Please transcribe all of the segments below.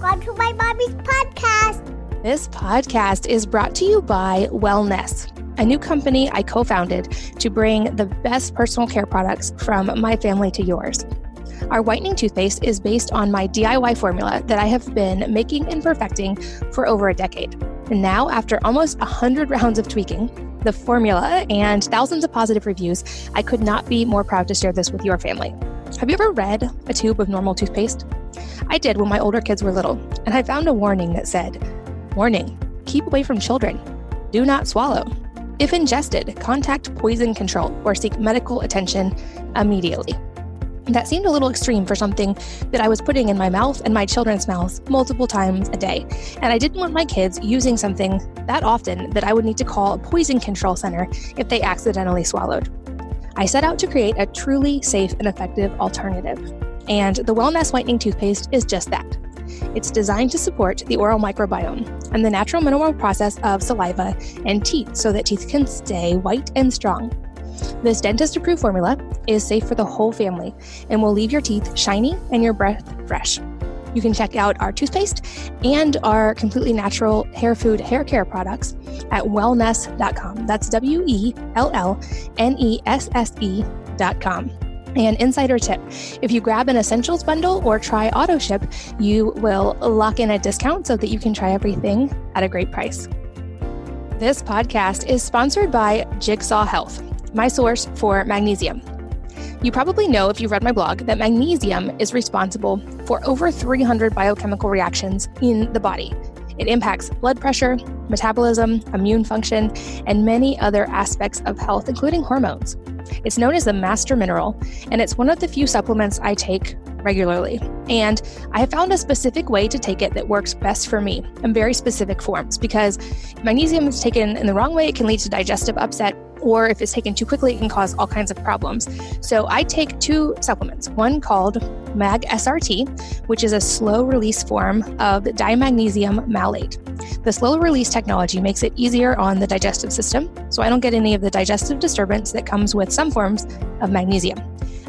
Welcome to my mommy's podcast. This podcast is brought to you by Wellnesse, a new company I co founded to bring the best personal care products from my family to yours. Our whitening toothpaste is based on my DIY formula that I have been making and perfecting for over a decade. And now, after almost 100 rounds of tweaking, the formula, and thousands of positive reviews, I could not be more proud to share this with your family. Have you ever read a tube of normal toothpaste? I did when my older kids were little, and I found a warning that said, Warning, keep away from children. Do not swallow. If ingested, contact poison control or seek medical attention immediately. That seemed a little extreme for something that I was putting in my mouth and my children's mouths multiple times a day. And I didn't want my kids using something that often that I would need to call a poison control center if they accidentally swallowed. I set out to create a truly safe and effective alternative. And the Wellnesse Whitening Toothpaste is just that. It's designed to support the oral microbiome and the natural mineral process of saliva and teeth so that teeth can stay white and strong. This dentist approved formula is safe for the whole family and will leave your teeth shiny and your breath fresh. You can check out our toothpaste and our completely natural hair food hair care products at wellnesse.com. That's W E L L N E S S E.com. And insider tip if you grab an essentials bundle or try auto ship, you will lock in a discount so that you can try everything at a great price. This podcast is sponsored by Jigsaw Health, my source for magnesium. You probably know if you've read my blog that magnesium is responsible for over 300 biochemical reactions in the body. It impacts blood pressure, metabolism, immune function, and many other aspects of health, including hormones. It's known as the master mineral, and it's one of the few supplements I take regularly. And I have found a specific way to take it that works best for me in very specific forms because magnesium is taken in the wrong way, it can lead to digestive upset or if it's taken too quickly, it can cause all kinds of problems. So I take two supplements one called Mag SRT, which is a slow release form of dimagnesium malate. The slow release technology makes it easier on the digestive system, so I don't get any of the digestive disturbance that comes with some forms of magnesium.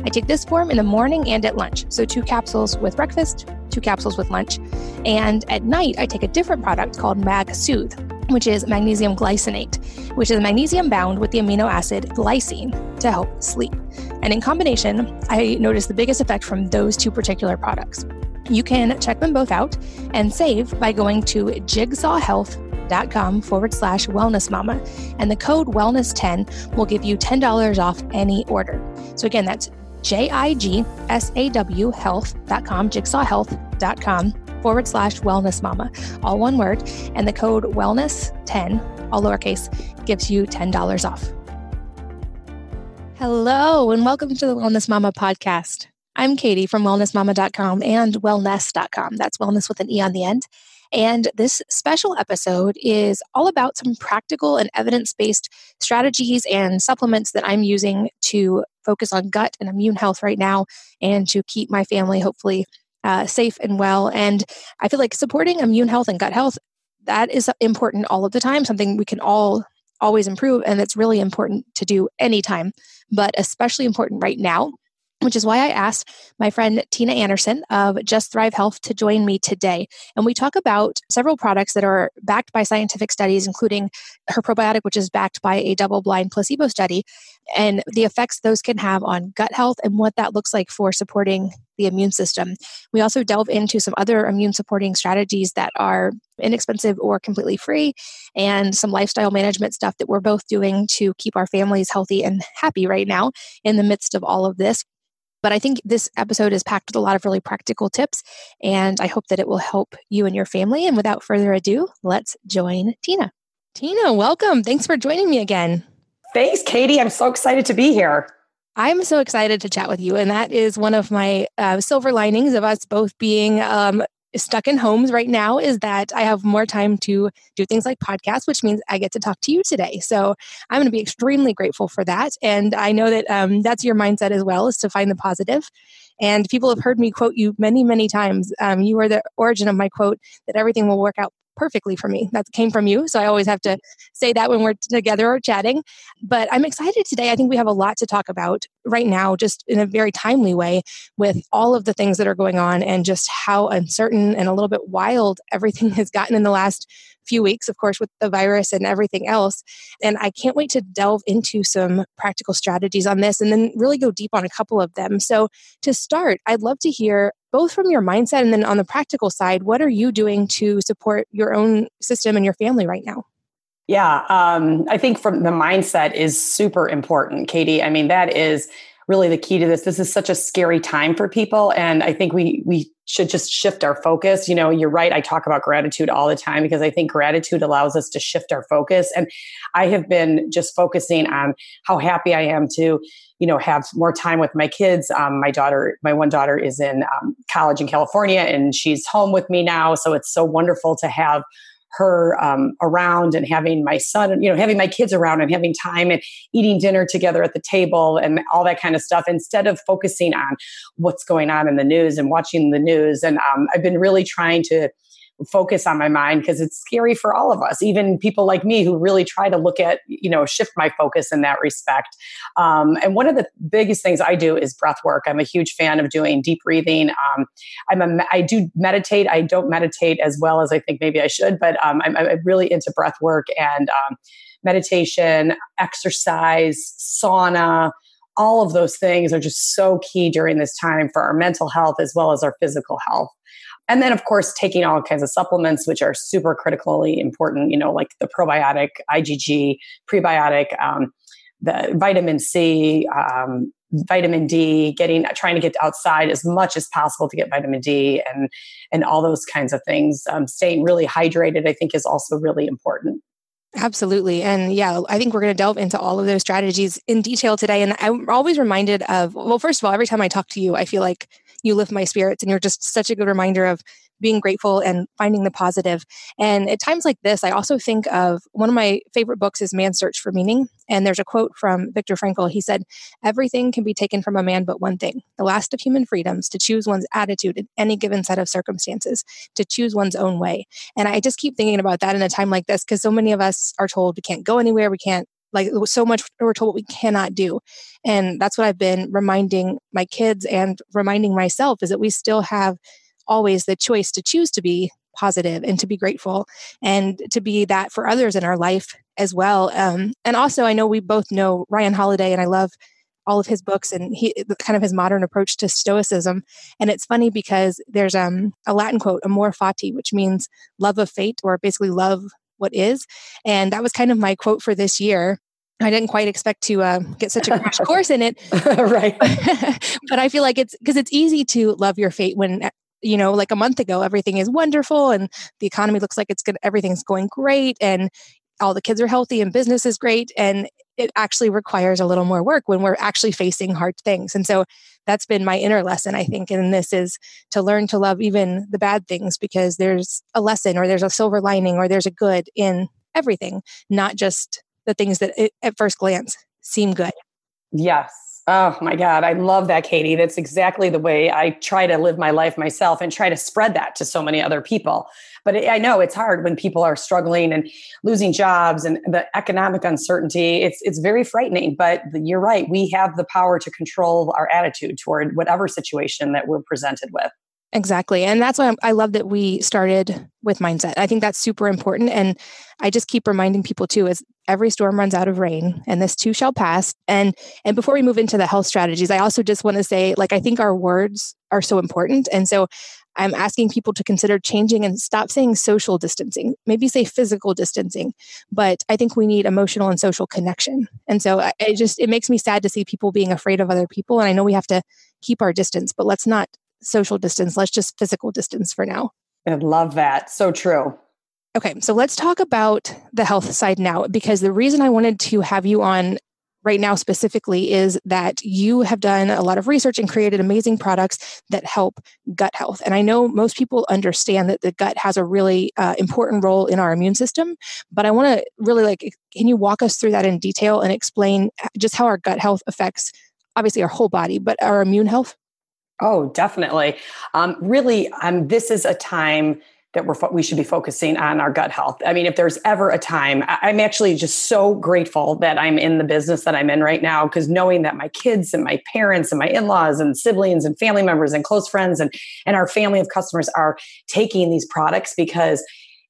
I take this form in the morning and at lunch, so two capsules with breakfast, two capsules with lunch. And at night, I take a different product called Mag Soothe, which is magnesium glycinate, which is magnesium bound with the amino acid glycine to help sleep. And in combination, I notice the biggest effect from those two particular products. You can check them both out and save by going to jigsawhealth.com forward slash wellness mama. And the code wellness10 will give you $10 off any order. So again, that's J I G S A W health.com, jigsawhealth.com forward slash wellness mama, all one word. And the code wellness10, all lowercase, gives you $10 off. Hello, and welcome to the Wellness Mama podcast. I'm Katie from wellnessmama.com and wellnesse.com. That's wellness with an E on the end. And this special episode is all about some practical and evidence based strategies and supplements that I'm using to focus on gut and immune health right now and to keep my family hopefully uh, safe and well. And I feel like supporting immune health and gut health, that is important all of the time, something we can all always improve. And it's really important to do anytime, but especially important right now which is why I asked my friend Tina Anderson of Just Thrive Health to join me today. And we talk about several products that are backed by scientific studies, including her probiotic, which is backed by a double blind placebo study, and the effects those can have on gut health and what that looks like for supporting the immune system. We also delve into some other immune supporting strategies that are inexpensive or completely free, and some lifestyle management stuff that we're both doing to keep our families healthy and happy right now in the midst of all of this. But I think this episode is packed with a lot of really practical tips, and I hope that it will help you and your family. And without further ado, let's join Tina. Tina, welcome. Thanks for joining me again. Thanks, Katie. I'm so excited to be here. I'm so excited to chat with you. And that is one of my uh, silver linings of us both being um, stuck in homes right now is that I have more time to do things like podcasts, which means I get to talk to you today. So I'm going to be extremely grateful for that. And I know that um, that's your mindset as well, is to find the positive. And people have heard me quote you many, many times. Um, you are the origin of my quote that everything will work out perfectly for me. That came from you. So I always have to say that when we're together or chatting. But I'm excited today. I think we have a lot to talk about right now, just in a very timely way, with all of the things that are going on and just how uncertain and a little bit wild everything has gotten in the last few weeks, of course, with the virus and everything else. And I can't wait to delve into some practical strategies on this and then really go deep on a couple of them. So, to start, I'd love to hear both from your mindset and then on the practical side, what are you doing to support your own system and your family right now? Yeah, um, I think from the mindset is super important, Katie. I mean, that is really the key to this. This is such a scary time for people, and I think we we should just shift our focus. You know, you're right. I talk about gratitude all the time because I think gratitude allows us to shift our focus. And I have been just focusing on how happy I am to, you know, have more time with my kids. Um, my daughter, my one daughter is in um, college in California and she's home with me now. So it's so wonderful to have her um, around and having my son, you know, having my kids around and having time and eating dinner together at the table and all that kind of stuff instead of focusing on what's going on in the news and watching the news. And um, I've been really trying to focus on my mind because it's scary for all of us even people like me who really try to look at you know shift my focus in that respect. Um, and one of the biggest things i do is breath work. I'm a huge fan of doing deep breathing. Um, i'm a i do meditate. I don't meditate as well as i think maybe i should but um, I'm, I'm, really into breath work and um, meditation exercise sauna. All of those things are just so key during this time for our mental health as well as our physical health and then, of course, taking all kinds of supplements, which are super critically important, you know, like the probiotic, IgG, prebiotic, um, the vitamin C, um, vitamin D, getting trying to get outside as much as possible to get vitamin D and and all those kinds of things. Um, staying really hydrated, I think, is also really important. Absolutely. And yeah, I think we're going to delve into all of those strategies in detail today. And I'm always reminded of, well, first of all, every time I talk to you, I feel like you lift my spirits and you're just such a good reminder of being grateful and finding the positive. And at times like this, I also think of one of my favorite books is Man's Search for Meaning. And there's a quote from Viktor Frankl. He said, Everything can be taken from a man but one thing, the last of human freedoms, to choose one's attitude in any given set of circumstances, to choose one's own way. And I just keep thinking about that in a time like this because so many of us are told we can't go anywhere, we can't like so much we're told what we cannot do. And that's what i've been reminding my kids and reminding myself is that we still have always the choice to choose to be positive and to be grateful and to be that for others in our life as well. Um, and also i know we both know ryan holiday and i love all of his books and he kind of his modern approach to stoicism. And it's funny because there's um, a latin quote amor fati which means love of fate or basically love what is. And that was kind of my quote for this year. I didn't quite expect to uh, get such a crash course in it, right? but I feel like it's because it's easy to love your fate when you know, like a month ago, everything is wonderful and the economy looks like it's good, everything's going great, and all the kids are healthy and business is great. And it actually requires a little more work when we're actually facing hard things. And so that's been my inner lesson, I think. And this is to learn to love even the bad things because there's a lesson or there's a silver lining or there's a good in everything, not just the things that it, at first glance seem good. Yes. Oh my God. I love that, Katie. That's exactly the way I try to live my life myself and try to spread that to so many other people. But I know it's hard when people are struggling and losing jobs and the economic uncertainty. It's it's very frightening. But you're right. We have the power to control our attitude toward whatever situation that we're presented with. Exactly. And that's why I love that we started with mindset. I think that's super important. And I just keep reminding people too is every storm runs out of rain and this too shall pass. And and before we move into the health strategies, I also just want to say like I think our words are so important. And so I'm asking people to consider changing and stop saying social distancing, maybe say physical distancing. But I think we need emotional and social connection. And so it just, it makes me sad to see people being afraid of other people. And I know we have to keep our distance, but let's not social distance. Let's just physical distance for now. I love that. So true. Okay, so let's talk about the health side now because the reason I wanted to have you on right now specifically is that you have done a lot of research and created amazing products that help gut health and i know most people understand that the gut has a really uh, important role in our immune system but i want to really like can you walk us through that in detail and explain uh, just how our gut health affects obviously our whole body but our immune health oh definitely um, really um, this is a time that we're we should be focusing on our gut health. I mean, if there's ever a time, I'm actually just so grateful that I'm in the business that I'm in right now because knowing that my kids and my parents and my in-laws and siblings and family members and close friends and and our family of customers are taking these products because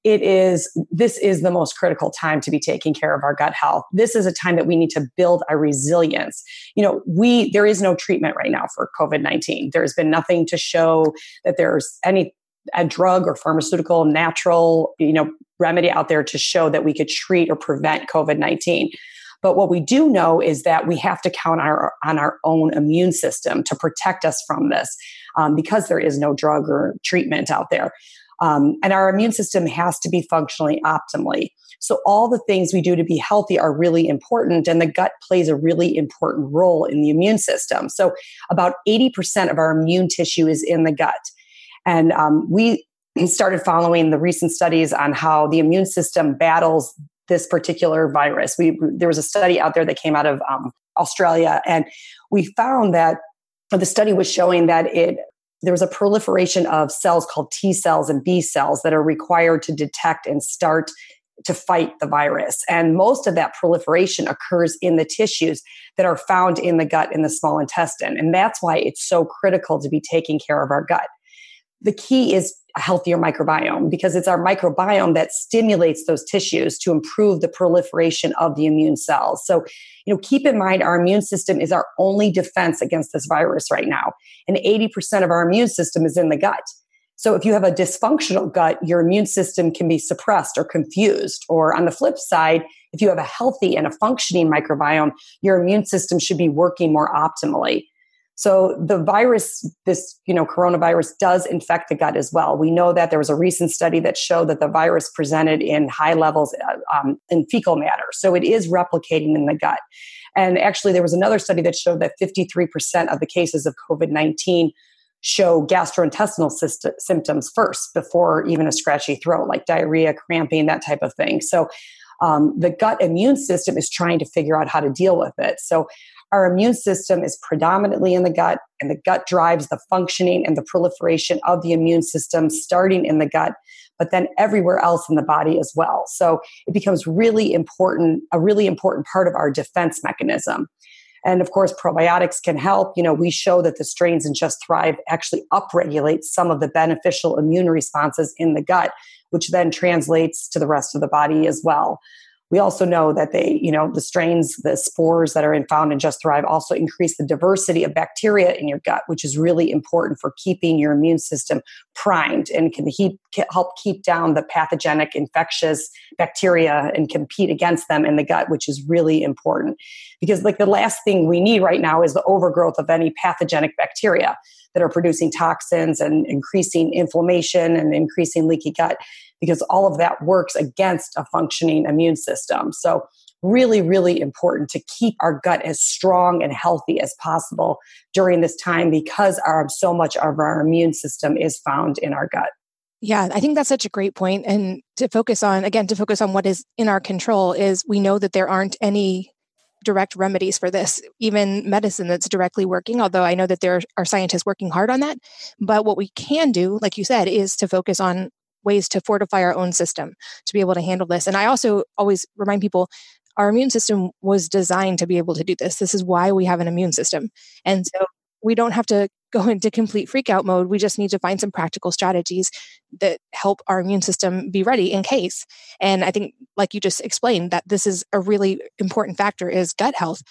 it is this is the most critical time to be taking care of our gut health. This is a time that we need to build our resilience. You know we there is no treatment right now for covid-19 there's been nothing to show that there's any a drug or pharmaceutical natural you know remedy out there to show that we could treat or prevent covid-19 but what we do know is that we have to count our, on our own immune system to protect us from this um, because there is no drug or treatment out there um, and our immune system has to be functionally optimally. So, all the things we do to be healthy are really important, and the gut plays a really important role in the immune system. So, about 80% of our immune tissue is in the gut. And um, we started following the recent studies on how the immune system battles this particular virus. We, there was a study out there that came out of um, Australia, and we found that the study was showing that it there was a proliferation of cells called T cells and B cells that are required to detect and start to fight the virus. And most of that proliferation occurs in the tissues that are found in the gut in the small intestine. And that's why it's so critical to be taking care of our gut. The key is a healthier microbiome because it's our microbiome that stimulates those tissues to improve the proliferation of the immune cells. So, you know, keep in mind our immune system is our only defense against this virus right now. And 80% of our immune system is in the gut. So if you have a dysfunctional gut, your immune system can be suppressed or confused. Or on the flip side, if you have a healthy and a functioning microbiome, your immune system should be working more optimally. So the virus, this, you know, coronavirus does infect the gut as well. We know that there was a recent study that showed that the virus presented in high levels uh, um, in fecal matter. So it is replicating in the gut. And actually, there was another study that showed that 53% of the cases of COVID 19 show gastrointestinal syst- symptoms first before even a scratchy throat, like diarrhea, cramping, that type of thing. So um, the gut immune system is trying to figure out how to deal with it. So our immune system is predominantly in the gut, and the gut drives the functioning and the proliferation of the immune system, starting in the gut, but then everywhere else in the body as well. So it becomes really important, a really important part of our defense mechanism. And of course, probiotics can help. You know, we show that the strains in Just Thrive actually upregulate some of the beneficial immune responses in the gut, which then translates to the rest of the body as well. We also know that they, you know, the strains, the spores that are in, found in Just Thrive also increase the diversity of bacteria in your gut, which is really important for keeping your immune system primed and can, can help keep down the pathogenic infectious bacteria and compete against them in the gut, which is really important. Because like the last thing we need right now is the overgrowth of any pathogenic bacteria that are producing toxins and increasing inflammation and increasing leaky gut because all of that works against a functioning immune system. So, really, really important to keep our gut as strong and healthy as possible during this time because our, so much of our immune system is found in our gut. Yeah, I think that's such a great point. And to focus on, again, to focus on what is in our control is we know that there aren't any direct remedies for this, even medicine that's directly working, although I know that there are scientists working hard on that. But what we can do, like you said, is to focus on ways to fortify our own system to be able to handle this. And I also always remind people our immune system was designed to be able to do this. This is why we have an immune system. And so we don't have to go into complete freakout mode. We just need to find some practical strategies that help our immune system be ready in case. And I think, like you just explained, that this is a really important factor is gut health.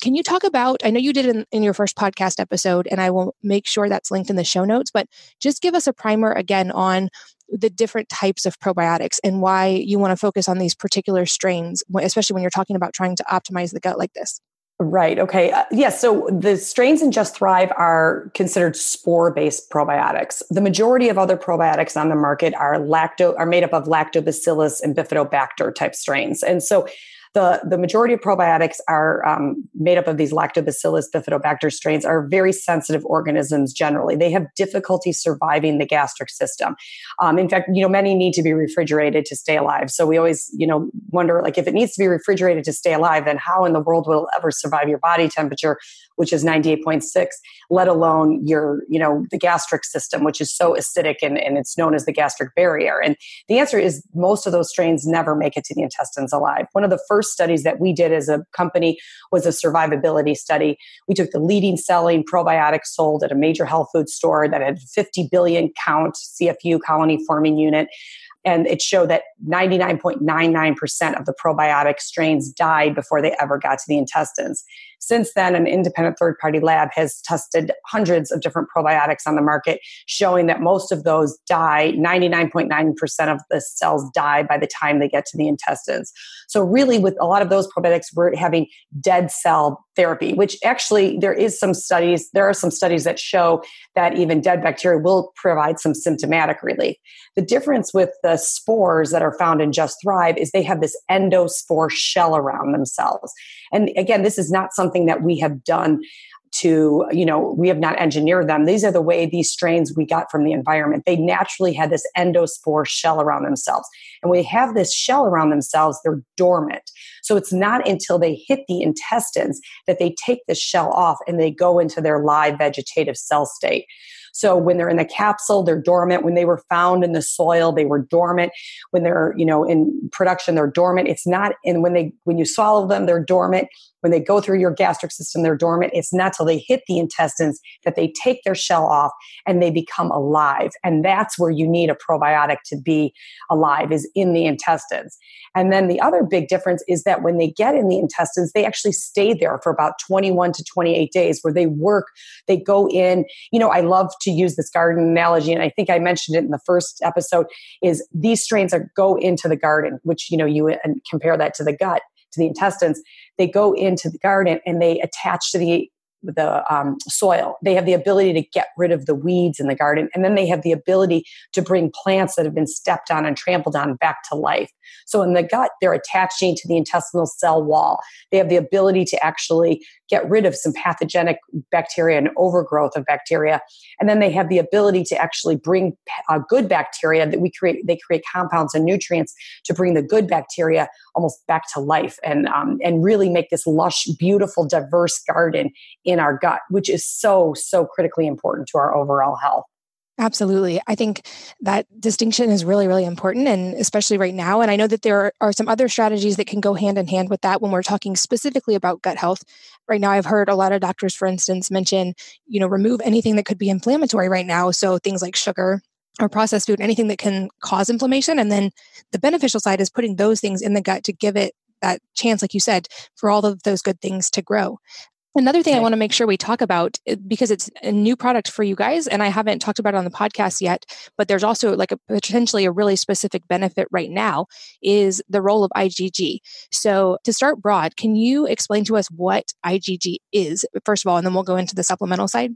Can you talk about? I know you did in, in your first podcast episode, and I will make sure that's linked in the show notes, but just give us a primer again on the different types of probiotics and why you want to focus on these particular strains, especially when you're talking about trying to optimize the gut like this. Right. Okay. Uh, yes. Yeah, so the strains in Just Thrive are considered spore-based probiotics. The majority of other probiotics on the market are lacto are made up of lactobacillus and bifidobacter type strains. And so the, the majority of probiotics are um, made up of these lactobacillus bifidobacter strains are very sensitive organisms generally. They have difficulty surviving the gastric system. Um, in fact, you know, many need to be refrigerated to stay alive. So we always, you know, wonder like if it needs to be refrigerated to stay alive, then how in the world will it ever survive your body temperature, which is 98.6, let alone your, you know, the gastric system, which is so acidic and, and it's known as the gastric barrier. And the answer is most of those strains never make it to the intestines alive. One of the first studies that we did as a company was a survivability study. We took the leading selling probiotic sold at a major health food store that had 50 billion count CFU colony forming unit and it showed that 99.99% of the probiotic strains died before they ever got to the intestines. Since then, an independent third party lab has tested hundreds of different probiotics on the market, showing that most of those die, 99.9% of the cells die by the time they get to the intestines. So, really, with a lot of those probiotics, we're having dead cell therapy, which actually there is some studies, there are some studies that show that even dead bacteria will provide some symptomatic relief. The difference with the spores that are found in Just Thrive is they have this endospore shell around themselves. And again, this is not something that we have done to you know we have not engineered them. These are the way these strains we got from the environment. They naturally had this endospore shell around themselves. And when they have this shell around themselves they're dormant. So it's not until they hit the intestines that they take the shell off and they go into their live vegetative cell state so when they're in the capsule, they're dormant. When they were found in the soil, they were dormant. When they're, you know, in production, they're dormant. It's not, and when they, when you swallow them, they're dormant. When they go through your gastric system, they're dormant. It's not till they hit the intestines that they take their shell off and they become alive. And that's where you need a probiotic to be alive is in the intestines. And then the other big difference is that when they get in the intestines, they actually stay there for about 21 to 28 days where they work, they go in. You know, I love to use this garden analogy, and I think I mentioned it in the first episode, is these strains are go into the garden, which, you know, you compare that to the gut, to the intestines. They go into the garden and they attach to the the um, soil. They have the ability to get rid of the weeds in the garden, and then they have the ability to bring plants that have been stepped on and trampled on back to life. So in the gut, they're attaching to the intestinal cell wall. They have the ability to actually get rid of some pathogenic bacteria and overgrowth of bacteria, and then they have the ability to actually bring uh, good bacteria that we create. They create compounds and nutrients to bring the good bacteria almost back to life and um, and really make this lush, beautiful, diverse garden in our gut, which is so so critically important to our overall health. Absolutely. I think that distinction is really, really important, and especially right now. And I know that there are some other strategies that can go hand in hand with that when we're talking specifically about gut health. Right now, I've heard a lot of doctors, for instance, mention, you know, remove anything that could be inflammatory right now. So things like sugar or processed food, anything that can cause inflammation. And then the beneficial side is putting those things in the gut to give it that chance, like you said, for all of those good things to grow. Another thing okay. I want to make sure we talk about eh, because it's a new product for you guys, and I haven't talked about it on the podcast yet, but there's also like a potentially a really specific benefit right now is the role of IgG. So to start broad, can you explain to us what IgG is, first of all, and then we'll go into the supplemental side?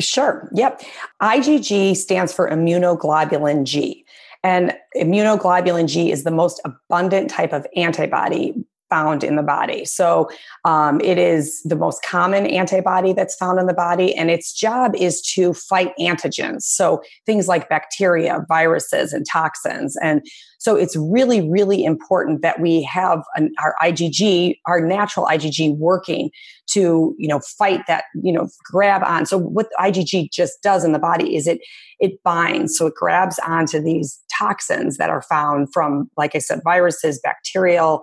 Sure. Yep. IgG stands for immunoglobulin G. And immunoglobulin G is the most abundant type of antibody found in the body. So um, it is the most common antibody that's found in the body, and its job is to fight antigens. So things like bacteria, viruses, and toxins. And so it's really, really important that we have an, our IgG, our natural IgG, working to you know fight that you know grab on. So what IgG just does in the body is it it binds, so it grabs onto these toxins that are found from, like I said, viruses, bacterial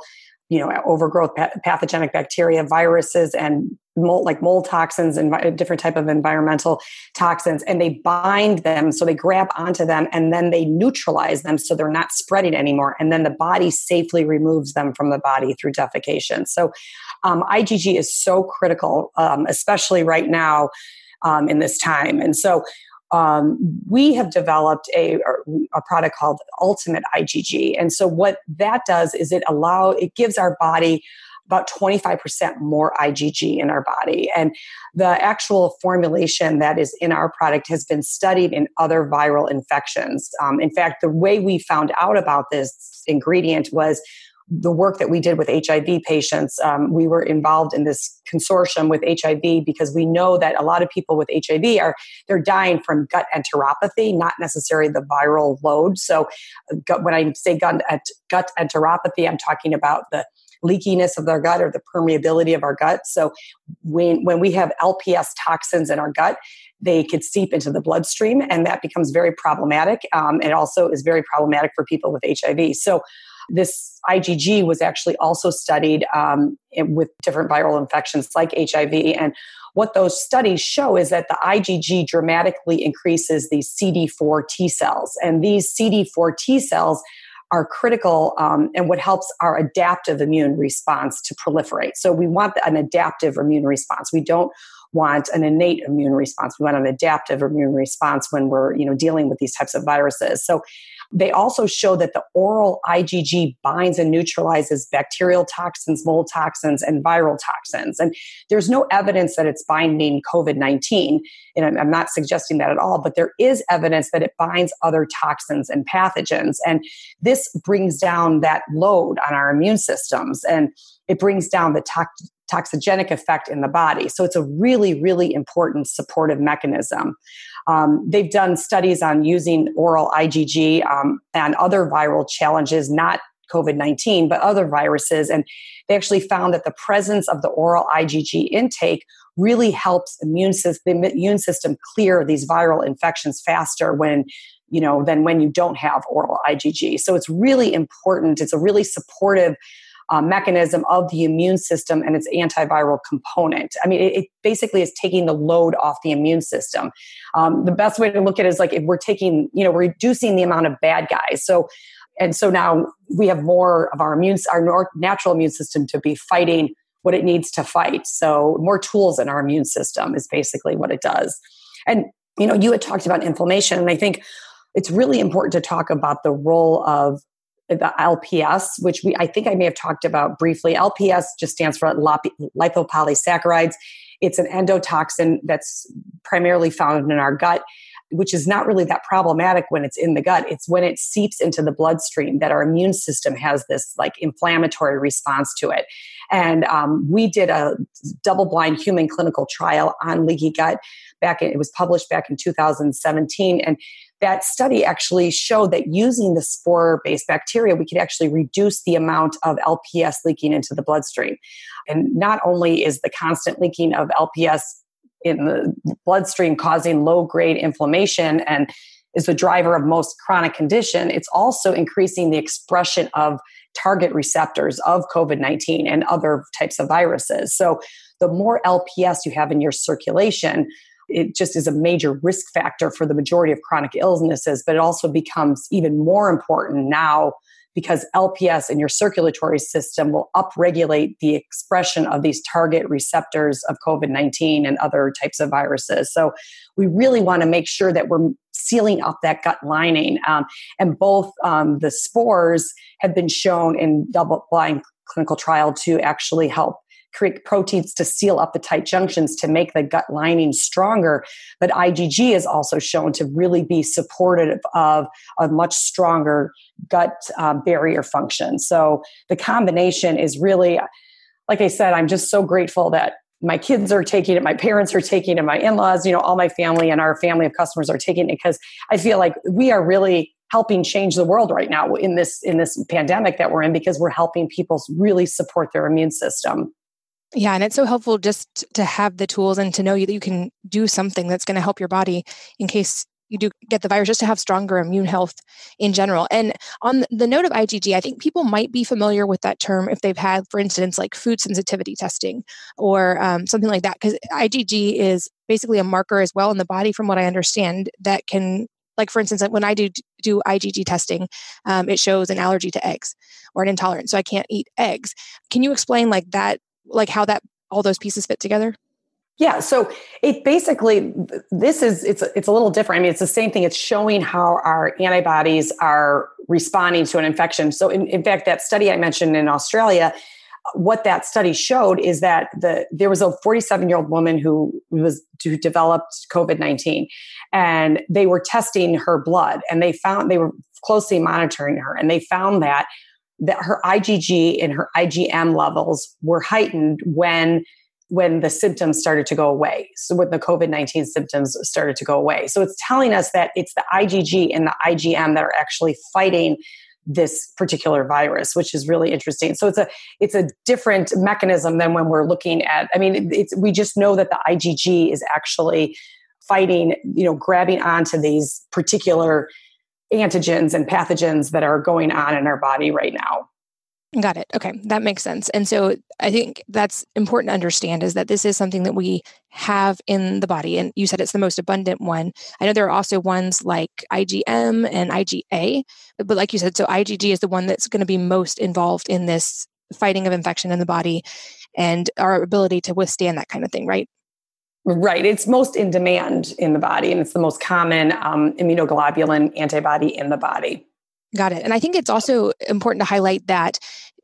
you know overgrowth pathogenic bacteria viruses and mold, like mold toxins and different type of environmental toxins and they bind them so they grab onto them and then they neutralize them so they're not spreading anymore and then the body safely removes them from the body through defecation. So um, igg is so critical um, especially right now um, in this time. And so um, we have developed a, a product called Ultimate IgG. And so what that does is it allow it gives our body about 25% more IgG in our body. And the actual formulation that is in our product has been studied in other viral infections. Um, in fact, the way we found out about this ingredient was the work that we did with HIV patients, um, we were involved in this consortium with HIV because we know that a lot of people with HIV are they're dying from gut enteropathy, not necessarily the viral load. So, gut, when I say gut, gut enteropathy, I'm talking about the leakiness of their gut or the permeability of our gut. So, when when we have LPS toxins in our gut, they could seep into the bloodstream, and that becomes very problematic. Um, it also is very problematic for people with HIV. So this IgG was actually also studied um, with different viral infections like HIV. And what those studies show is that the IgG dramatically increases these CD4 T cells. And these CD4 T cells are critical um, and what helps our adaptive immune response to proliferate. So we want an adaptive immune response. We don't want an innate immune response. We want an adaptive immune response when we're, you know, dealing with these types of viruses. So they also show that the oral IgG binds and neutralizes bacterial toxins, mold toxins, and viral toxins. And there's no evidence that it's binding COVID 19. And I'm not suggesting that at all, but there is evidence that it binds other toxins and pathogens. And this brings down that load on our immune systems and it brings down the tox- toxigenic effect in the body. So it's a really, really important supportive mechanism. Um, they've done studies on using oral IgG um, and other viral challenges, not COVID 19, but other viruses. And they actually found that the presence of the oral IgG intake really helps immune system, the immune system clear these viral infections faster when you know than when you don't have oral IgG. So it's really important. It's a really supportive uh, mechanism of the immune system and its antiviral component. I mean, it, it, basically is taking the load off the immune system. Um, the best way to look at it is like if we're taking, you know, reducing the amount of bad guys. So, and so now we have more of our immune, our natural immune system to be fighting what it needs to fight. So, more tools in our immune system is basically what it does. And you know, you had talked about inflammation, and I think it's really important to talk about the role of the LPS, which we I think I may have talked about briefly. LPS just stands for lipopolysaccharides. It's an endotoxin that's primarily found in our gut, which is not really that problematic when it's in the gut. It's when it seeps into the bloodstream that our immune system has this like inflammatory response to it. And um, we did a double blind human clinical trial on leaky gut back in, it was published back in 2017 and that study actually showed that using the spore based bacteria, we could actually reduce the amount of LPS leaking into the bloodstream. And not only is the constant leaking of LPS in the bloodstream causing low grade inflammation and is the driver of most chronic condition, it's also increasing the expression of target receptors of COVID 19 and other types of viruses. So, the more LPS you have in your circulation, it just is a major risk factor for the majority of chronic illnesses, but it also becomes even more important now because LPS in your circulatory system will upregulate the expression of these target receptors of COVID 19 and other types of viruses. So we really want to make sure that we're sealing up that gut lining. Um, and both um, the spores have been shown in double blind clinical trial to actually help create proteins to seal up the tight junctions to make the gut lining stronger. But IgG is also shown to really be supportive of a much stronger gut um, barrier function. So the combination is really, like I said, I'm just so grateful that my kids are taking it, my parents are taking it, my in-laws, you know, all my family and our family of customers are taking it because I feel like we are really helping change the world right now in this in this pandemic that we're in because we're helping people really support their immune system. Yeah, and it's so helpful just to have the tools and to know that you can do something that's going to help your body in case you do get the virus, just to have stronger immune health in general. And on the note of IgG, I think people might be familiar with that term if they've had, for instance, like food sensitivity testing or um, something like that, because IgG is basically a marker as well in the body, from what I understand, that can like for instance when i do do igg testing um, it shows an allergy to eggs or an intolerance so i can't eat eggs can you explain like that like how that all those pieces fit together? Yeah, so it basically this is it's it's a little different. I mean, it's the same thing. It's showing how our antibodies are responding to an infection. So, in, in fact, that study I mentioned in Australia, what that study showed is that the there was a 47 year old woman who was who developed COVID 19, and they were testing her blood, and they found they were closely monitoring her, and they found that that her IgG and her IgM levels were heightened when when the symptoms started to go away. So when the COVID 19 symptoms started to go away. So it's telling us that it's the IgG and the IgM that are actually fighting this particular virus which is really interesting so it's a it's a different mechanism than when we're looking at i mean it's we just know that the igg is actually fighting you know grabbing onto these particular antigens and pathogens that are going on in our body right now Got it. Okay, that makes sense. And so I think that's important to understand is that this is something that we have in the body. And you said it's the most abundant one. I know there are also ones like IgM and IgA, but like you said, so IgG is the one that's going to be most involved in this fighting of infection in the body and our ability to withstand that kind of thing, right? Right. It's most in demand in the body, and it's the most common um, immunoglobulin antibody in the body. Got it. And I think it's also important to highlight that,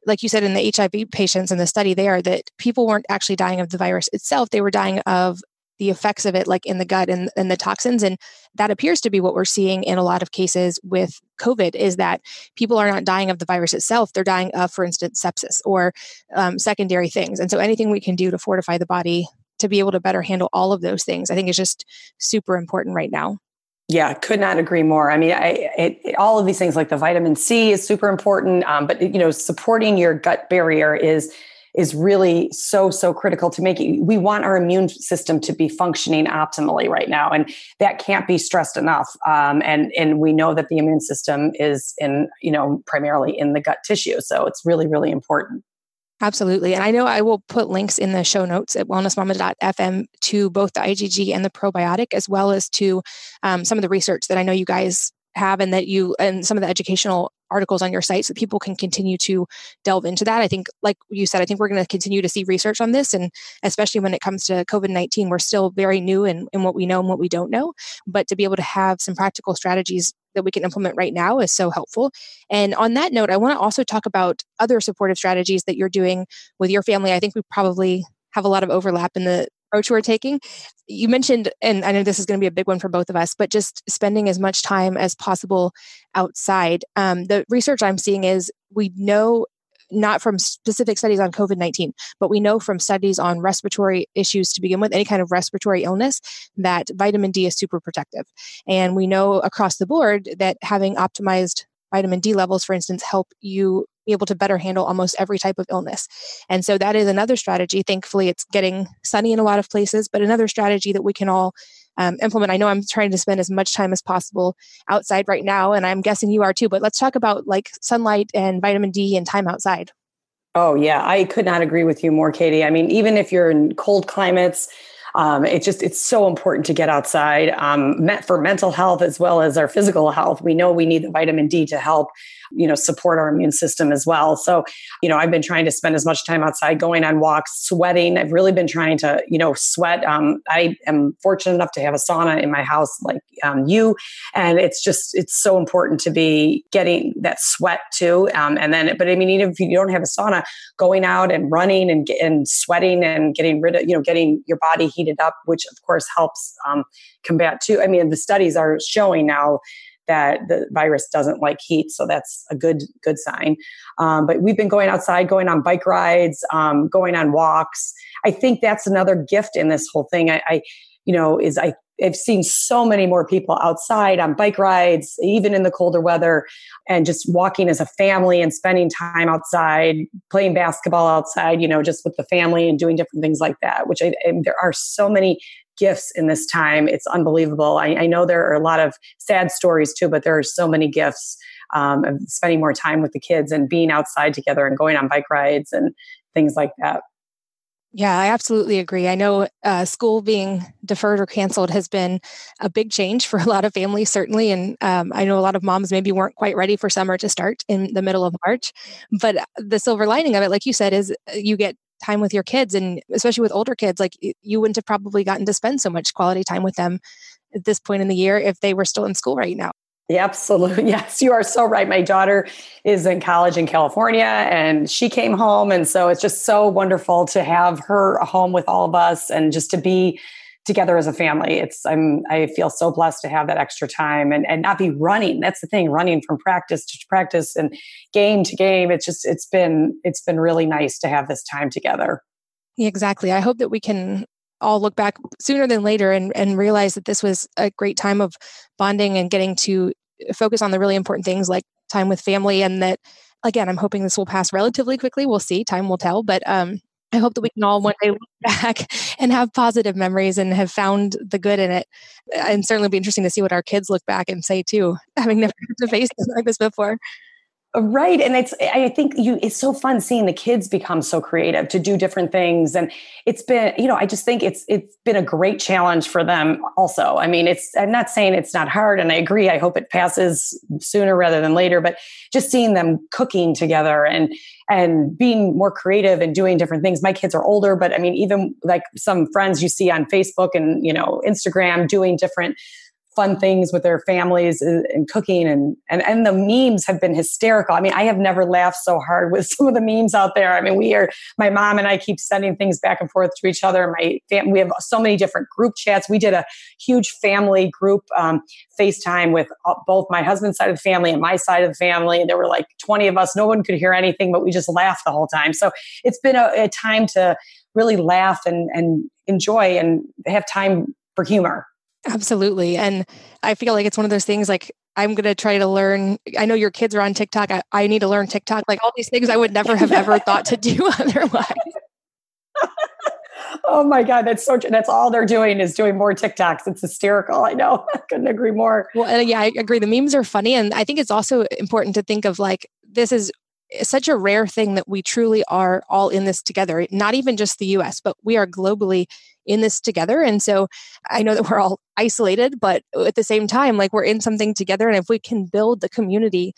like you said, in the HIV patients in the study there, that people weren't actually dying of the virus itself. They were dying of the effects of it, like in the gut and, and the toxins. And that appears to be what we're seeing in a lot of cases with COVID is that people are not dying of the virus itself. They're dying of, for instance, sepsis or um, secondary things. And so anything we can do to fortify the body to be able to better handle all of those things, I think is just super important right now. Yeah, could not agree more. I mean, I, it, it, all of these things like the vitamin C is super important, um, but you know, supporting your gut barrier is is really so so critical to make it. We want our immune system to be functioning optimally right now, and that can't be stressed enough. Um, and and we know that the immune system is in you know primarily in the gut tissue, so it's really really important. Absolutely. And I know I will put links in the show notes at wellnessmama.fm to both the IgG and the probiotic, as well as to um, some of the research that I know you guys have and that you and some of the educational articles on your site so people can continue to delve into that. I think, like you said, I think we're going to continue to see research on this. And especially when it comes to COVID 19, we're still very new in, in what we know and what we don't know. But to be able to have some practical strategies that we can implement right now is so helpful. And on that note, I want to also talk about other supportive strategies that you're doing with your family. I think we probably have a lot of overlap in the approach we're taking. You mentioned, and I know this is going to be a big one for both of us, but just spending as much time as possible outside. Um, the research I'm seeing is we know not from specific studies on COVID 19, but we know from studies on respiratory issues to begin with, any kind of respiratory illness, that vitamin D is super protective. And we know across the board that having optimized vitamin D levels, for instance, help you be able to better handle almost every type of illness. And so that is another strategy. Thankfully, it's getting sunny in a lot of places, but another strategy that we can all um, implement. I know I'm trying to spend as much time as possible outside right now, and I'm guessing you are too. But let's talk about like sunlight and vitamin D and time outside. Oh, yeah. I could not agree with you more, Katie. I mean, even if you're in cold climates, um, it's just it's so important to get outside um, for mental health as well as our physical health we know we need the vitamin d to help you know support our immune system as well. So you know i've been trying to spend as much time outside going on walks sweating. I've really been trying to you know sweat. Um, i am fortunate enough to have a sauna in my house like um, you and it's just it's so important to be getting that sweat too. Um, and then but i mean even if you don't have a sauna going out and running and, and sweating and getting rid of you know getting your body heated up which of course helps um, combat too. I mean the studies are showing now that the virus doesn't like heat. So that's a good good sign. Um, but we've been going outside, going on bike rides, um, going on walks. I think that's another gift in this whole thing. I, I you know, is I I've seen so many more people outside on bike rides, even in the colder weather, and just walking as a family and spending time outside, playing basketball outside, you know, just with the family and doing different things like that, which I, there are so many gifts in this time. It's unbelievable. I, I, know there are a lot of sad stories too, but there are so many gifts um, of spending more time with the kids and being outside together and going on bike rides and things like that. Yeah, I absolutely agree. I know uh, school being deferred or canceled has been a big change for a lot of families, certainly. And um, I know a lot of moms maybe weren't quite ready for summer to start in the middle of March. But the silver lining of it, like you said, is uh, you get time with your kids and especially with older kids like you wouldn't have probably gotten to spend so much quality time with them at this point in the year if they were still in school right now yeah, absolutely. Yes, you are so right. My daughter is in college in California and she came home. And so it's just so wonderful to have her home with all of us and just to be together as a family. It's I'm I feel so blessed to have that extra time and and not be running. That's the thing, running from practice to practice and game to game. It's just it's been it's been really nice to have this time together. Exactly. I hope that we can all look back sooner than later and and realize that this was a great time of bonding and getting to focus on the really important things like time with family and that again i'm hoping this will pass relatively quickly we'll see time will tell but um I hope that we can all one day look back and have positive memories and have found the good in it. And certainly be interesting to see what our kids look back and say too, having never had to face like this before. Right. And it's, I think you, it's so fun seeing the kids become so creative to do different things. And it's been, you know, I just think it's, it's been a great challenge for them also. I mean, it's, I'm not saying it's not hard and I agree. I hope it passes sooner rather than later, but just seeing them cooking together and, and being more creative and doing different things. My kids are older, but I mean, even like some friends you see on Facebook and, you know, Instagram doing different fun things with their families and, cooking and, and and the memes have been hysterical. I mean, I have never laughed so hard with some of the memes out there. I mean, we are my mom and I keep sending things back and forth to each other. My fam- we have so many different group chats. We did a huge family group um, FaceTime with both my husband's side of the family and my side of the family. And there were like 20 of us. No one could hear anything, but we just laughed the whole time. So it's been a, a time to really laugh and and enjoy and have time for humor. Absolutely. And I feel like it's one of those things like I'm going to try to learn. I know your kids are on TikTok. I, I need to learn TikTok. Like all these things I would never have ever thought to do otherwise. oh my God. That's so, that's all they're doing is doing more TikToks. It's hysterical. I know. I couldn't agree more. Well, yeah, I agree. The memes are funny. And I think it's also important to think of like, this is eh, such a rare thing that we truly are all in this together, not even just the US, but we are globally in this together. And so I know that we're all isolated, but at the same time, like we're in something together. And if we can build the community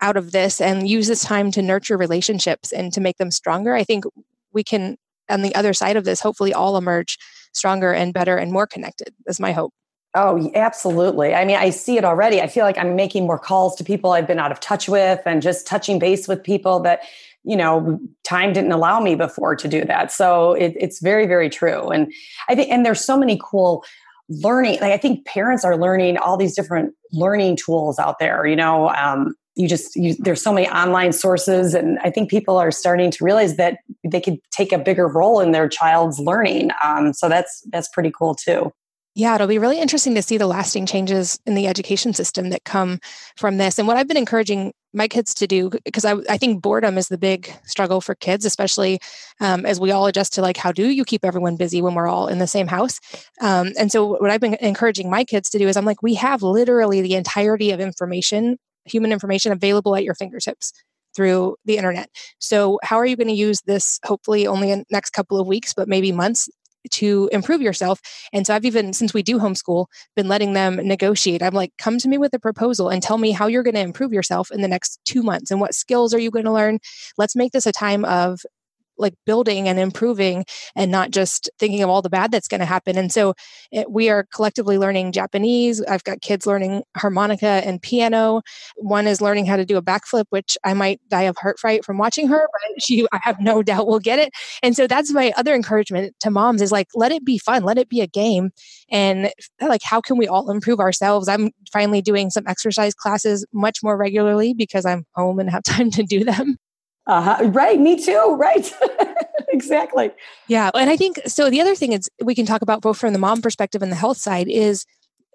out of this and use this time to nurture relationships and to make them stronger, I think we can, on the other side of this, hopefully all emerge stronger and better and more connected, is my hope. Oh, absolutely. I mean, I see it already. I feel like I'm making more calls to people I've been out of touch with and just touching base with people that you know time didn't allow me before to do that. So it, it's very very true. And i think and there's so many cool learning like i think parents are learning all these different learning tools out there you know um, you just you, there's so many online sources and i think people are starting to realize that they could take a bigger role in their child's learning. Um, so that's that's pretty cool too. Yeah, it'll be really interesting to see the lasting changes in the education system that come from this. And what I've been encouraging my kids to do, because I, I think boredom is the big struggle for kids, especially um, as we all adjust to like, how do you keep everyone busy when we're all in the same house? Um, and so, what I've been encouraging my kids to do is I'm like, we have literally the entirety of information, human information available at your fingertips through the internet. So, how are you going to use this hopefully only in next couple of weeks, but maybe months to improve yourself. And so I've even, since we do homeschool, been letting them negotiate. I'm like, come to me with a proposal and tell me how you're going to improve yourself in the next two months and what skills are you going to learn. Let's make this a time of like building and improving and not just thinking of all the bad that's going to happen. And so it, we are collectively learning Japanese. I've got kids learning harmonica and piano. One is learning how to do a backflip, which I might die of heart fright from watching her, but she, I have no doubt will get it. And so that's my other encouragement to moms is like, let it be fun, let it be a game. And like, how can we all improve ourselves? I'm finally doing some exercise classes much more regularly because I'm home and have time to do them. Uh-huh. Right. Me too. Right. exactly. Yeah. And I think so. The other thing is we can talk about both from the mom perspective and the health side is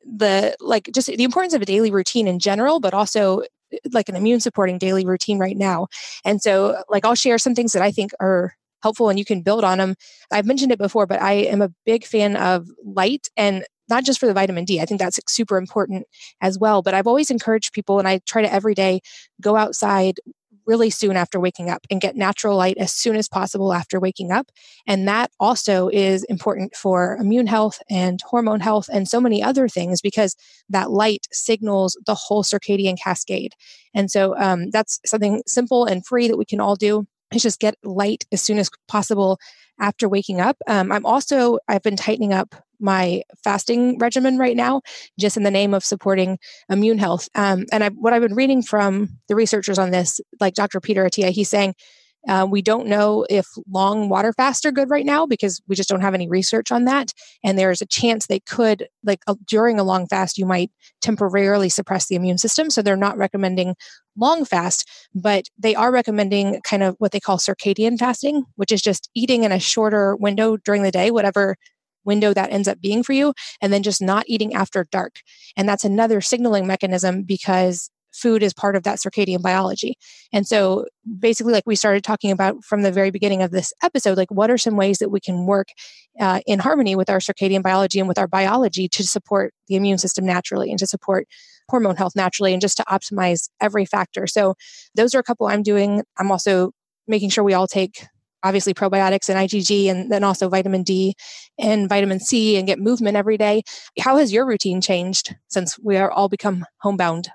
the like just the importance of a daily routine in general, but also like an immune supporting daily routine right now. And so, like, I'll share some things that I think are helpful and you can build on them. I've mentioned it before, but I am a big fan of light and not just for the vitamin D. I think that's super important as well. But I've always encouraged people, and I try to every day go outside really soon after waking up and get natural light as soon as possible after waking up. And that also is important for immune health and hormone health and so many other things because that light signals the whole circadian cascade. And so um, that's something simple and free that we can all do is just get light as soon as possible after waking up. Um, I'm also, I've been tightening up my fasting regimen right now, just in the name of supporting immune health. Um, and I, what I've been reading from the researchers on this, like Dr. Peter Attia, he's saying Uh, we don't know if long water fasts are good right now because we just don't have any research on that. And there's a chance they could, like uh, during a long fast, you might temporarily suppress the immune system. So they're not recommending long fast, but they are recommending kind of what they call circadian fasting, which is just eating in a shorter window during the day, whatever window that ends up being for you, and then just not eating after dark. And that's another signaling mechanism because food is part of that circadian biology. And so basically, like we started talking about from the very beginning of this episode, like what are some ways that we can work uh, in harmony with our circadian biology and with our biology to support the immune system naturally and to support hormone health naturally and just to optimize every factor. So those are a couple I'm doing. I'm also making sure we all take obviously probiotics and IgG and then also vitamin D and vitamin C and get movement every day. How has your routine changed since we are all become homebound?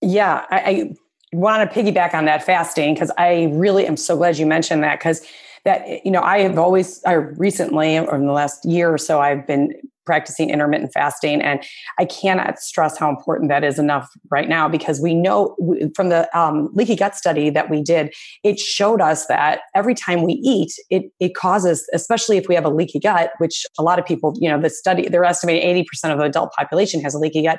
Yeah, I, I want to piggyback on that fasting because I really am so glad you mentioned that because that you know I have always I recently or in the last year or so I've been practicing intermittent fasting. And I cannot stress how important that is enough right now because we know from the um, leaky gut study that we did it showed us that every time we eat it it causes especially if we have a leaky gut which a lot of people you know the study they're estimating 80% of the adult population has a leaky gut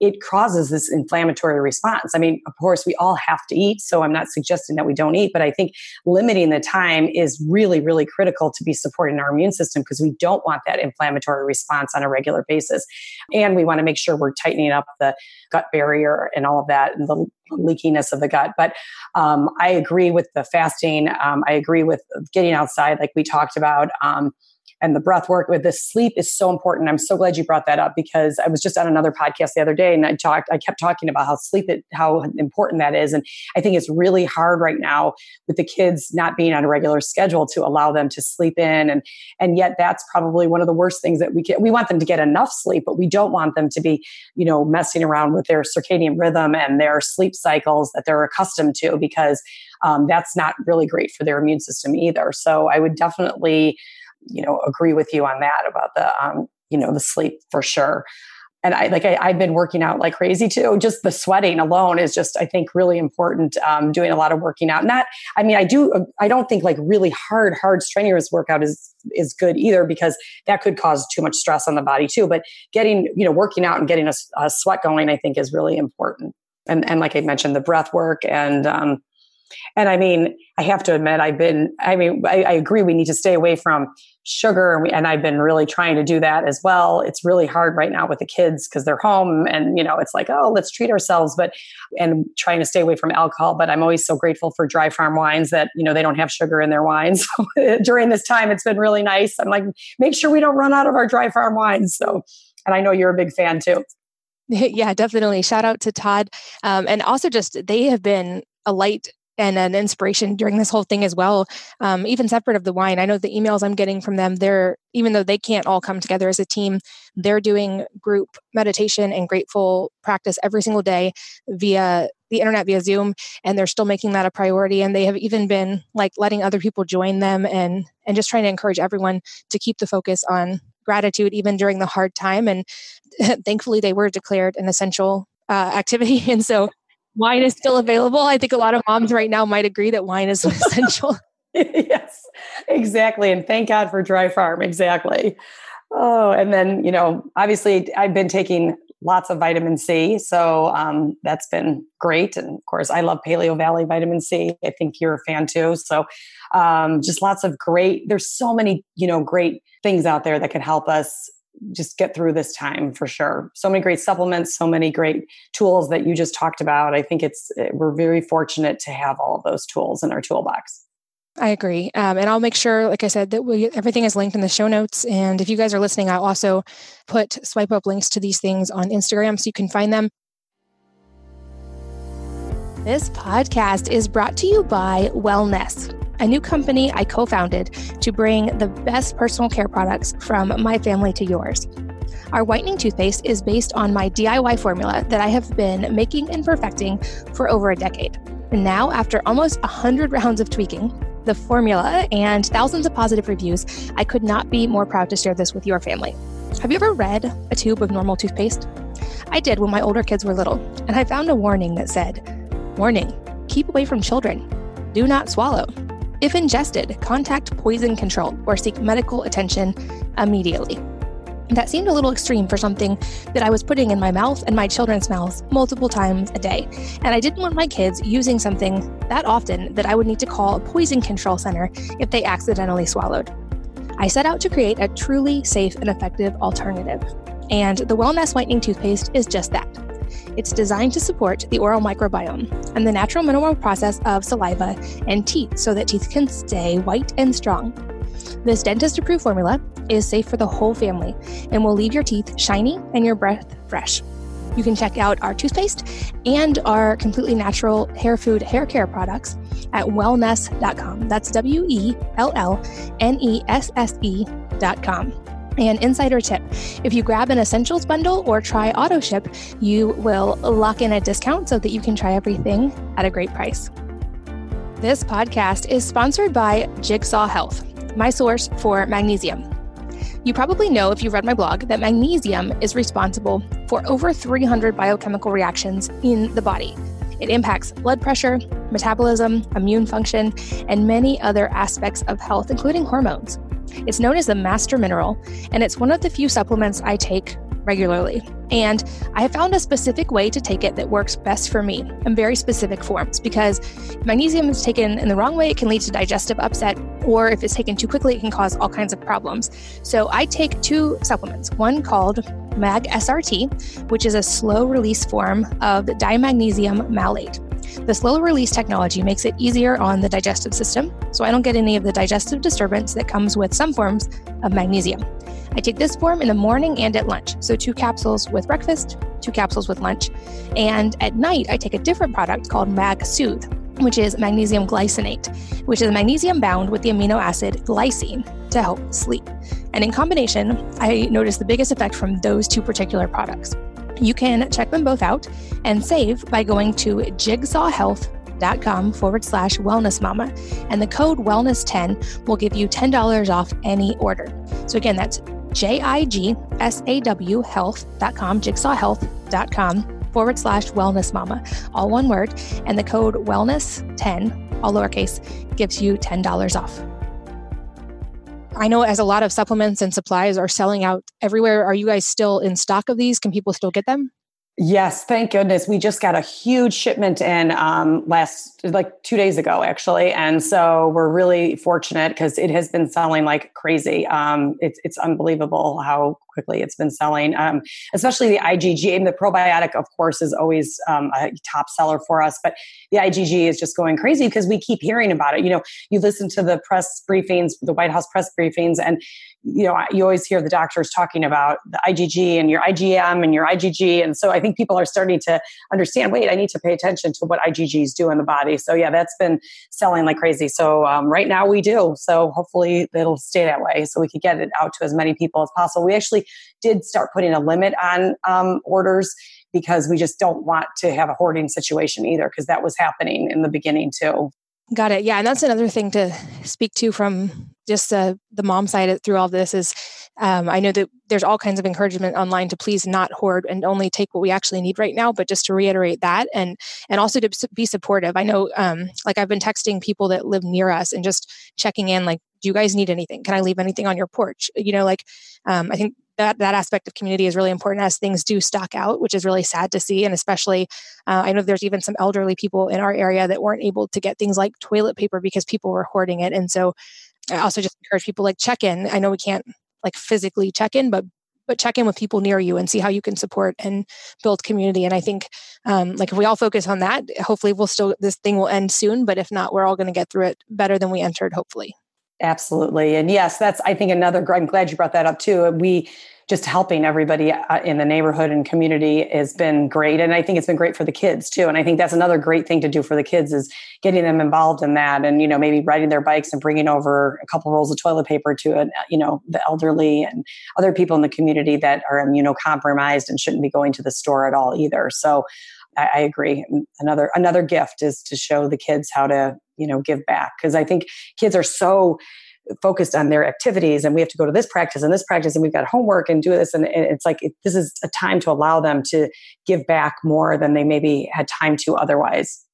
it causes this inflammatory response. I mean, of course, we all have to eat, so I'm not suggesting that we don't eat, but I think limiting the time is really, really critical to be supporting our immune system because we don't want that inflammatory response on a regular basis. And we want to make sure we're tightening up the gut barrier and all of that and the leakiness of the gut. But um, I agree with the fasting. Um, I agree with getting outside, like we talked about. Um, and the breath work with the sleep is so important. I'm so glad you brought that up because I was just on another podcast the other day and I talked, I kept talking about how sleep, it, how important that is. And I think it's really hard right now with the kids not being on a regular schedule to allow them to sleep in. And, and yet that's probably one of the worst things that we get. We want them to get enough sleep, but we don't want them to be, you know, messing around with their circadian rhythm and their sleep cycles that they're accustomed to because um, that's not really great for their immune system either. So I would definitely you know agree with you on that about the um, you know the sleep for sure and I like I, have been working out like crazy too. Just the sweating alone is just I think really important. Um, doing a lot of working out. Not I mean I do I don't think like really hard hard strenuous workout is is good either because that could cause too much stress on the body too. But getting you know working out and getting a, a sweat going I think is really important. And and like I mentioned the breath work and um, and I mean, I have to admit, I've been, I mean, I, I agree we need to stay away from sugar. And, we, and, I've been really trying to do that as well. It's really hard right now with the kids because they're home and, you know, it's like, oh, let's treat ourselves, but, and trying to stay away from alcohol. But I'm always so grateful for dry farm wines that, you know, they don't have sugar in their wines. during this time, it's been really nice. I'm like, make sure we don't run out of our dry farm wines. So, and I know you're a big fan too. Yeah, definitely. Shout out to Todd. Um, and also, just they have been a light and an inspiration during this whole thing as well. Um, even separate of the wine, I know the emails I'm getting from them. They're even though they can't all come together as a team, they're doing group meditation and grateful practice every single day via the internet via Zoom, and they're still making that a priority. And they have even been like letting other people join them and and just trying to encourage everyone to keep the focus on gratitude even during the hard time. And thankfully, they were declared an essential uh, activity, and so wine is still available. I think a lot of moms right now might agree that wine is essential. yes, exactly. And thank God for Dry Farm. Exactly. Oh, and then, you know, obviously I've been taking lots of vitamin C. So um, that's been great. And of course, I love Paleo Valley vitamin C. I think you're a fan too. So um, just lots of great, there's so many, you know, great things out there that can help us just get through this time for sure. So many great supplements, so many great tools that you just talked about. I think it's eh, we're very fortunate to have all of those tools in our toolbox. I agree, um, and I'll make sure, like I said, that we, everything is linked in the show notes. And if you guys are listening, I'll also put swipe up links to these things on Instagram so you can find them. This podcast is brought to you by Wellnesse a new company I co founded to bring the best personal care products from my family to yours. Our whitening toothpaste is based on my DIY formula that I have been making and perfecting for over a decade. And now, after almost 100 rounds of tweaking, the formula, and thousands of positive reviews, I could not be more proud to share this with your family. Have you ever read a tube of normal toothpaste? I did when my older kids were little, and I found a warning that said, Warning, keep away from children. Do not swallow. If ingested, contact poison control or seek medical attention immediately. That seemed a little extreme for something that I was putting in my mouth and my children's mouths multiple times a day. And I didn't want my kids using something that often that I would need to call a poison control center if they accidentally swallowed. I set out to create a truly safe and effective alternative. And the Wellnesse Whitening Toothpaste is just that. It's designed to support the oral microbiome and the natural mineral process of saliva and teeth so that teeth can stay white and strong. This dentist approved formula is safe for the whole family and will leave your teeth shiny and your breath fresh. You can check out our toothpaste and our completely natural hair food hair care products at wellnesse.com. That's W E L L N E S S E.com. And insider tip if you grab an essentials bundle or try auto ship, you will lock in a discount so that you can try everything at a great price. This podcast is sponsored by Jigsaw Health, my source for magnesium. You probably know if you read my blog that magnesium is responsible for over 300 biochemical reactions in the body. It impacts blood pressure, metabolism, immune function, and many other aspects of health, including hormones. It's known as the master mineral, and it's one of the few supplements I take regularly. And I have found a specific way to take it that works best for me in very specific forms because magnesium is taken in the wrong way, it can lead to digestive upset, or if it's taken too quickly, it can cause all kinds of problems. So I take two supplements one called Mag SRT, which is a slow release form of dimagnesium malate. The slow release technology makes it easier on the digestive system, so I don't get any of the digestive disturbance that comes with some forms of magnesium. I take this form in the morning and at lunch. So, two capsules with breakfast, two capsules with lunch. And at night, I take a different product called Mag Soothe, which is magnesium glycinate, which is magnesium bound with the amino acid glycine to help sleep. And in combination, I notice the biggest effect from those two particular products. You can check them both out and save by going to jigsawhealth.com forward slash wellness mama. And the code wellness10 will give you $10 off any order. So again, that's J-I-G-S-A-W health.com, jigsawhealth.com forward slash wellness mama, all one word. And the code wellness10, all lowercase, gives you $10 off. I know as a lot of supplements and supplies are selling out everywhere. Are you guys still in stock of these? Can people still get them? Yes, thank goodness. We just got a huge shipment in um, last, like two days ago, actually, and so we're really fortunate because it has been selling like crazy. Um, it's it's unbelievable how quickly it's been selling, um, especially the IgG. The probiotic, of course, is always um, a top seller for us, but the IgG is just going crazy because we keep hearing about it. You know, you listen to the press briefings, the White House press briefings, and you know, you always hear the doctors talking about the IgG and your IgM and your IgG. And so I think people are starting to understand, wait, I need to pay attention to what IgGs do in the body. So yeah, that's been selling like crazy. So um, right now we do. So hopefully it'll stay that way so we can get it out to as many people as possible. We actually did start putting a limit on um, orders because we just don't want to have a hoarding situation either because that was happening in the beginning too. Got it. Yeah, and that's another thing to speak to from just uh, the mom side through all this is um, I know that there's all kinds of encouragement online to please not hoard and only take what we actually need right now. But just to reiterate that, and and also to be supportive. I know, um, like I've been texting people that live near us and just checking in, like, do you guys need anything? Can I leave anything on your porch? You know, like um, I think that that aspect of community is really important as things do stock out, which is really sad to see. And especially, uh, I know there's even some elderly people in our area that weren't able to get things like toilet paper because people were hoarding it. And so, I also just encourage people like check in. I know we can't like physically check in, but but check in with people near you and see how you can support and build community. And I think, um, like if we all focus on that, hopefully we'll still this thing will end soon. But if not, we're all going to get through it better than we entered. Hopefully. Absolutely. And yes, that's, I think, another, I'm glad you brought that up too. We, just helping everybody uh, in the neighborhood and community has been great and i think it's been great for the kids too and i think that's another great thing to do for the kids is getting them involved in that and you know maybe riding their bikes and bringing over a couple rolls of toilet paper to a, you know the elderly and other people in the community that are immunocompromised and shouldn't be going to the store at all either so I, I agree. Another another gift is to show the kids how to you know give back because I think kids are so focused on their activities and we have to go to this practice and this practice and we've got homework and do this and it's like it, this is a time to allow them to give back more than they maybe had time to otherwise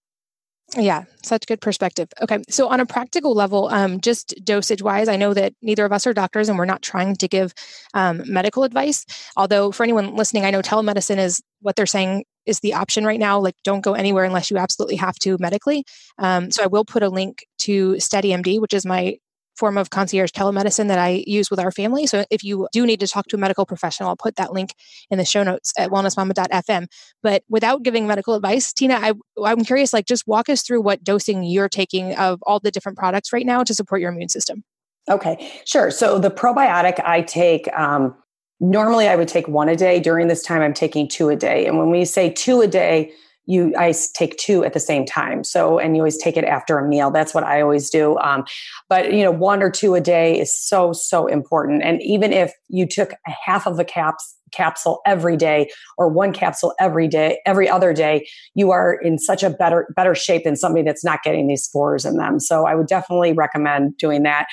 Yeah, such good perspective. Okay, so on a practical level, um, just dosage wise, I know that neither of us are doctors and we're not trying to give um, medical advice. Although, for anyone listening, I know telemedicine is what they're saying is the option right now. Like, don't go anywhere unless you absolutely have to medically. Um, so, I will put a link to SteadyMD, which is my form of concierge telemedicine that I use with our family. So if you do need to talk to a medical professional, I'll put that link in the show notes at wellnessmama.fm. But without giving medical advice, Tina, I, I'm curious, like just walk us through what dosing you're taking of all the different products right now to support your immune system. Okay, sure. So the probiotic I take, um, normally I would take one a day. During this time, I'm taking two a day. And when we say two a day, you I take two at the same time. So and you always take it after a meal. That's what I always do. Um, but you know, one or two a day is so so important. And even if you took a half of a caps capsule every day or one capsule every day every other day you are in such a better better shape than somebody that's not getting these spores in them so i would definitely recommend doing that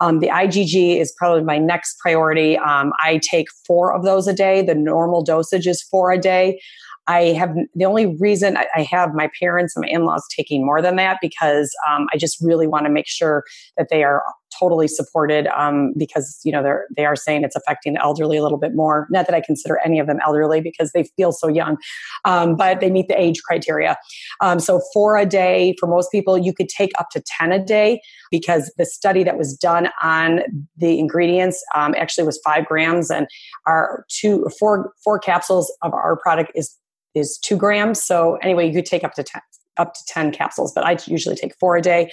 um, the igg is probably my next priority um, i take four of those a day the normal dosage is four a day I have the only reason I, have my parents and my in laws taking more than that because um, I just really want to make sure that they are totally supported um, because you know they're they are saying it's affecting the elderly a little bit more. Not that I consider any of them elderly because they feel so young, um, but they meet the age criteria. Um, so four a day for most people, you could take up to ten a day because the study that was done on the ingredients um, actually was five grams, and our two four four capsules of our product is is two grams. So anyway, you could take up to 10, up to 10 capsules, but I usually take four a day.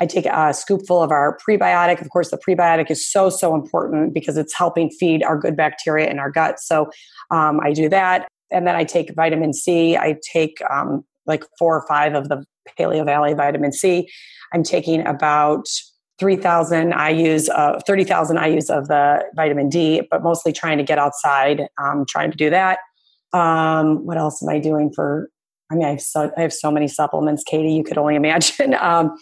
I take a scoopful of our prebiotic. Of course, the prebiotic is so, so important because it's helping feed our good bacteria in our gut. So um, I do that. And then I take vitamin C. I take um, like four or five of the Paleo Valley vitamin C. I'm taking about 3,000 IUs, uh, 30,000 IUs of the vitamin D, but mostly trying to get outside, um, trying to do that. Um, what else am I doing for? I mean, I have so I have so many supplements, Katie. You could only imagine. Um,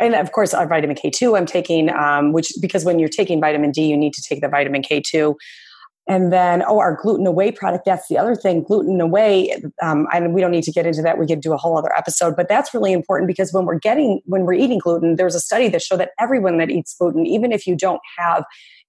and of course, our vitamin K two I'm taking, um, which because when you're taking vitamin D, you need to take the vitamin K two. And then, oh, our gluten away product. That's the other thing. Gluten away. Um, and we don't need to get into that. We could do a whole other episode. But that's really important because when we're getting, when we're eating gluten, there's a study that showed that everyone that eats gluten, even if you don't have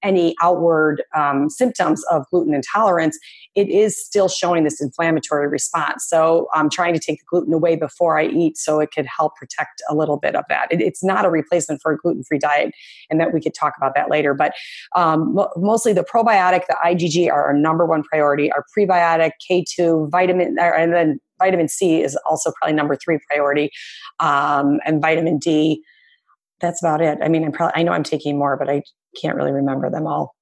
any outward um, symptoms of gluten intolerance, it is still showing this inflammatory response. So I'm trying to take the gluten away before I eat so it could help protect a little bit of that. It, it's not a replacement for a gluten free diet, and that we could talk about that later. But um, mostly the probiotic, the IgG are our number one priority. Our prebiotic, K2, vitamin, and then vitamin C is also probably number three priority, um, and vitamin D. That's about it. I mean, I'm probably I know I'm taking more, but I can't really remember them all.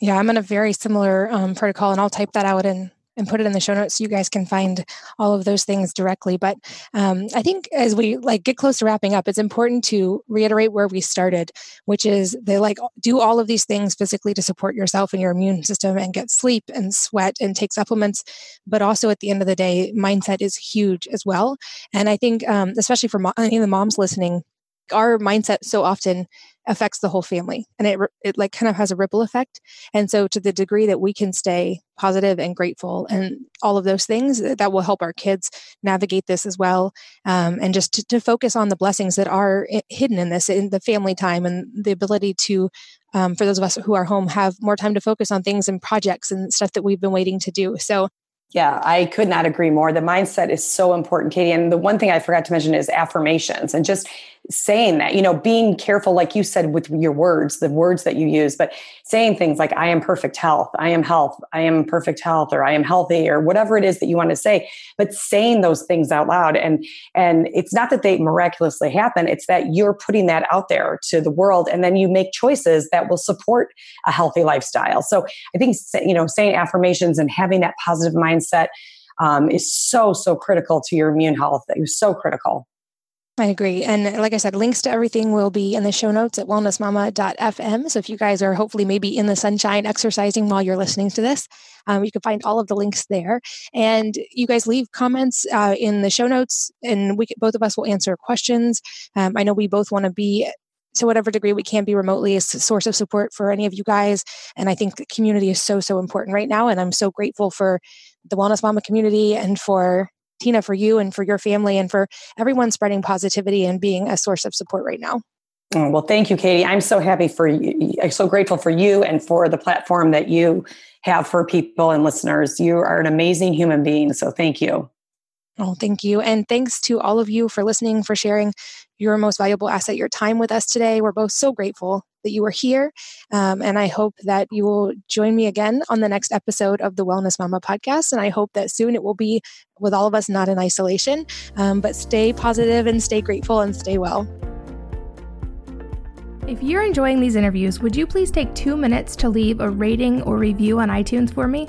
Yeah, I'm in a very similar um, protocol, and I'll type that out and and put it in the show notes so you guys can find all of those things directly. But um, I think as we like get close to wrapping up, it's important to reiterate where we started, which is they like do all of these things physically to support yourself and your immune system and get sleep and sweat and take supplements. But also at the end of the day, mindset is huge as well. And I think, um, especially for mo- any of the moms listening, our mindset so often affects the whole family and it it like kind of has a ripple effect and so to the degree that we can stay positive and grateful and all of those things that will help our kids navigate this as well um, and just to, to, focus on the blessings that are hidden in this in the family time and the ability to um, for those of us who are home have more time to focus on things and projects and stuff that we've been waiting to do so yeah, I could not agree more. The mindset is so important, Katie. And the one thing I forgot to mention is affirmations and just saying that, you know, being careful, like you said, with your words, the words that you use, but saying things like, I am perfect health, I am health, I am perfect health, or I am healthy, or whatever it is that you want to say, but saying those things out loud. And, and it's not that they miraculously happen, it's that you're putting that out there to the world. And then you make choices that will support a healthy lifestyle. So I think, you know, saying affirmations and having that positive mindset um, is so, so critical to your immune health. It was so critical. I agree. And like I said, links to everything will be in the show notes at wellnessmama.fm. So if you guys are hopefully maybe in the sunshine exercising while you're listening to this, um, you can find all of the links there. And you guys leave comments uh, in the show notes, and we both of us will answer questions. Um, I know we both want to be to whatever degree we can be remotely a source of support for any of you guys. And I think the community is so, so important right now. And I'm so grateful for the Wellness Mama community and for Tina, for you and for your family and for everyone spreading positivity and being a source of support right now. Oh, well, thank you, Katie. I'm so happy for you. I'm so grateful for you and for the platform that you have for people and listeners. You are an amazing human being. So thank you. Oh, thank you. And thanks to all of you for listening, for sharing your most valuable asset, your time with us today. We're both so grateful that you were here. Um, and I hope that you will join me again on the next episode of the Wellness Mama podcast. And I hope that soon it will be with all of us, not in isolation. Um, but stay positive and stay grateful and stay well. If you're enjoying these interviews, would you please take two minutes to leave a rating or review on iTunes for me?